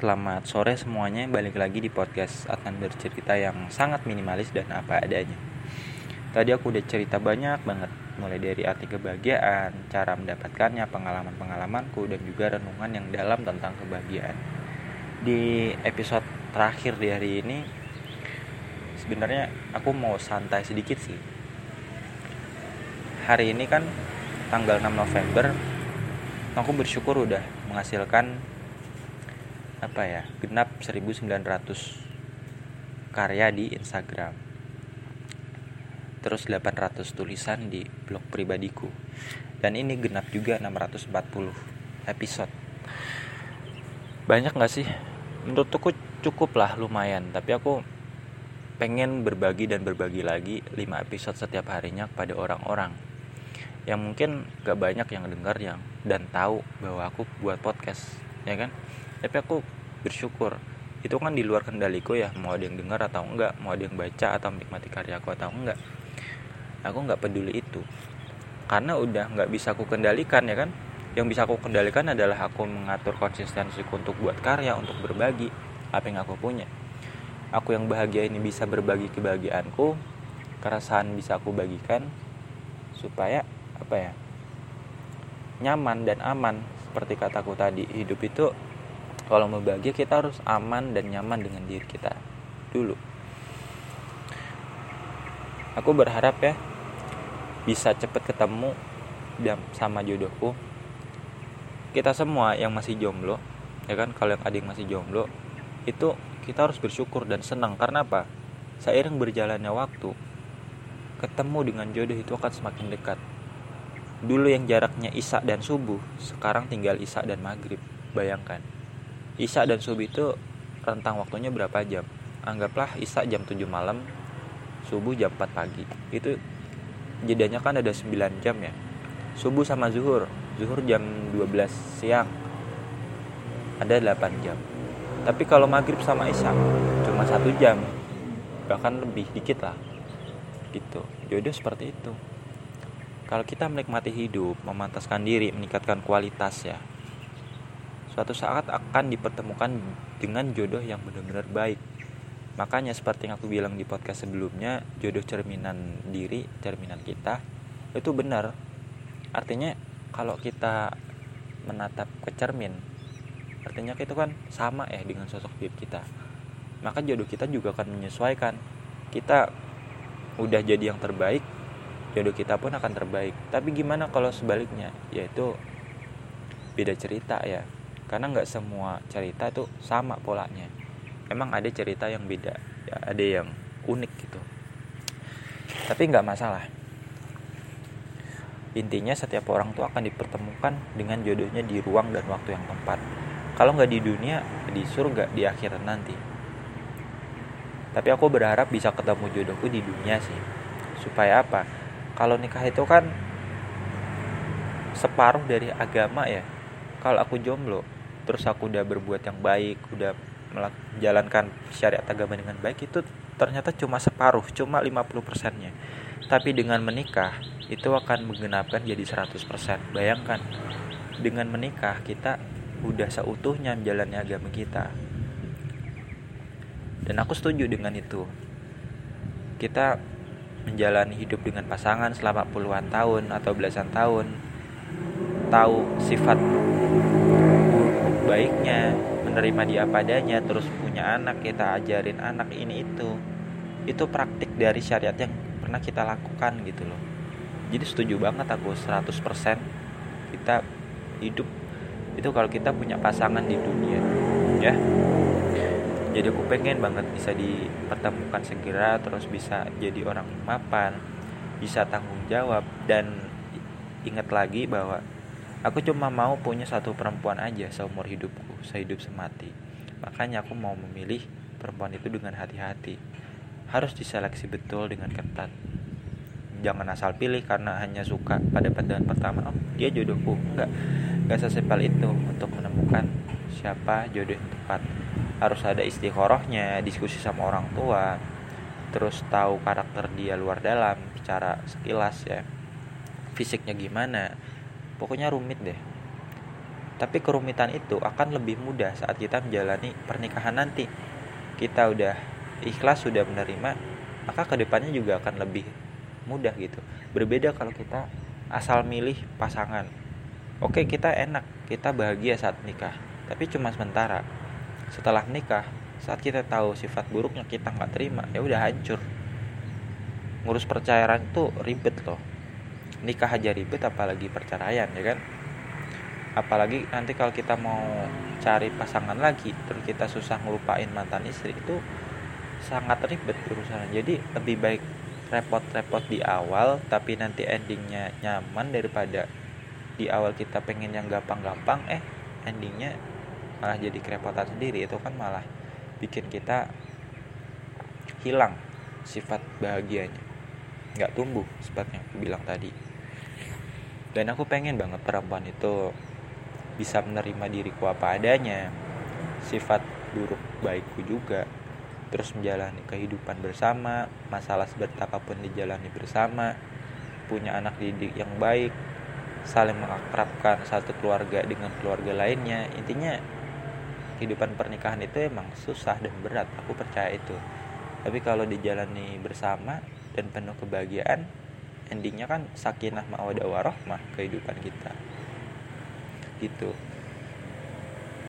Selamat sore semuanya, balik lagi di podcast akan bercerita yang sangat minimalis dan apa adanya. Tadi aku udah cerita banyak banget, mulai dari arti kebahagiaan, cara mendapatkannya, pengalaman-pengalamanku, dan juga renungan yang dalam tentang kebahagiaan. Di episode terakhir di hari ini, sebenarnya aku mau santai sedikit sih. Hari ini kan tanggal 6 November, aku bersyukur udah menghasilkan apa ya genap 1900 karya di Instagram. Terus 800 tulisan di blog pribadiku. Dan ini genap juga 640 episode. Banyak gak sih? Menurutku cukup lah lumayan. Tapi aku pengen berbagi dan berbagi lagi 5 episode setiap harinya kepada orang-orang. Yang mungkin gak banyak yang dengar yang dan tahu bahwa aku buat podcast ya kan tapi aku bersyukur. Itu kan di luar kendaliku ya mau ada yang dengar atau enggak mau ada yang baca atau menikmati karyaku atau enggak. Aku nggak peduli itu. Karena udah nggak bisa aku kendalikan ya kan? Yang bisa aku kendalikan adalah aku mengatur konsistensiku untuk buat karya untuk berbagi apa yang aku punya. Aku yang bahagia ini bisa berbagi kebahagiaanku keresahan bisa aku bagikan supaya apa ya nyaman dan aman. Seperti kataku tadi hidup itu kalau mau bahagia kita harus aman dan nyaman dengan diri kita dulu. Aku berharap ya bisa cepet ketemu sama jodohku. Kita semua yang masih jomblo ya kan? Kalau yang adik masih jomblo itu kita harus bersyukur dan senang. Karena apa? Seiring berjalannya waktu ketemu dengan jodoh itu akan semakin dekat. Dulu yang jaraknya isak dan subuh sekarang tinggal isak dan maghrib. Bayangkan Isya dan subuh itu rentang waktunya berapa jam? Anggaplah Isya jam 7 malam subuh jam 4 pagi. Itu jedanya kan ada 9 jam ya? Subuh sama zuhur. Zuhur jam 12 siang. Ada 8 jam. Tapi kalau maghrib sama isya cuma satu jam. Bahkan lebih dikit lah. Gitu. Jodoh seperti itu. Kalau kita menikmati hidup memantaskan diri meningkatkan kualitas ya suatu saat akan dipertemukan dengan jodoh yang benar-benar baik. Makanya seperti yang aku bilang di podcast sebelumnya, jodoh cerminan diri, cerminan kita itu benar. Artinya kalau kita menatap ke cermin, artinya itu kan sama ya dengan sosok diri kita. Maka jodoh kita juga akan menyesuaikan. Kita udah jadi yang terbaik, jodoh kita pun akan terbaik. Tapi gimana kalau sebaliknya? Yaitu beda cerita ya karena nggak semua cerita itu sama polanya. Emang ada cerita yang beda ya, ada yang unik gitu. Tapi nggak masalah. Intinya setiap orang tuh akan dipertemukan dengan jodohnya di ruang dan waktu yang tepat. Kalau nggak di dunia di surga di akhirat nanti. Tapi aku berharap bisa ketemu jodohku di dunia sih. Supaya apa? Kalau nikah itu kan separuh dari agama ya. Kalau aku jomblo terus aku udah berbuat yang baik udah menjalankan syariat agama dengan baik itu ternyata cuma separuh cuma 50 persennya. Tapi dengan menikah itu akan menggenapkan jadi 100% bayangkan dengan menikah kita udah seutuhnya menjalani agama kita. Dan aku setuju dengan itu. Kita menjalani hidup dengan pasangan selama puluhan tahun atau belasan tahun tahu sifat baiknya menerima dia padanya terus punya anak kita ajarin anak ini itu. Itu praktik dari syariat yang pernah kita lakukan gitu loh. Jadi setuju banget aku 100% kita hidup. Itu kalau kita punya pasangan di dunia ya. Jadi aku pengen banget bisa dipertemukan segera terus bisa jadi orang mapan bisa tanggung jawab. Dan ingat lagi bahwa Aku cuma mau punya satu perempuan aja seumur hidupku, sehidup semati. Makanya aku mau memilih perempuan itu dengan hati-hati. Harus diseleksi betul dengan ketat. Jangan asal pilih karena hanya suka pada pandangan pertama. Oh, dia jodohku. Enggak. Enggak sesimpel itu untuk menemukan siapa jodoh yang tepat. Harus ada istiqorohnya, diskusi sama orang tua, terus tahu karakter dia luar dalam secara sekilas ya fisiknya gimana pokoknya rumit deh. Tapi kerumitan itu akan lebih mudah saat kita menjalani pernikahan nanti. Kita udah ikhlas sudah menerima maka ke depannya juga akan lebih mudah gitu. Berbeda kalau kita asal milih pasangan. Oke kita enak kita bahagia saat nikah. Tapi cuma sementara. Setelah nikah saat kita tahu sifat buruknya kita nggak terima ya udah hancur. Ngurus perceraian itu ribet loh nikah aja ribet apalagi perceraian ya kan? Apalagi nanti kalau kita mau cari pasangan lagi terus kita susah ngelupain mantan istri itu sangat ribet urusan jadi lebih baik repot-repot di awal tapi nanti endingnya nyaman daripada di awal kita pengen yang gampang-gampang eh endingnya malah jadi kerepotan sendiri. Itu kan malah bikin kita hilang sifat bahagianya nggak tumbuh seperti yang aku bilang tadi. Dan aku pengen banget perempuan itu bisa menerima diriku apa adanya sifat buruk baikku juga terus menjalani kehidupan bersama masalah pun dijalani bersama punya anak didik yang baik saling mengakrabkan satu keluarga dengan keluarga lainnya. Intinya kehidupan pernikahan itu emang susah dan berat aku percaya itu. Tapi kalau dijalani bersama dan penuh kebahagiaan endingnya kan sakinah mawadah warohmah kehidupan kita. Gitu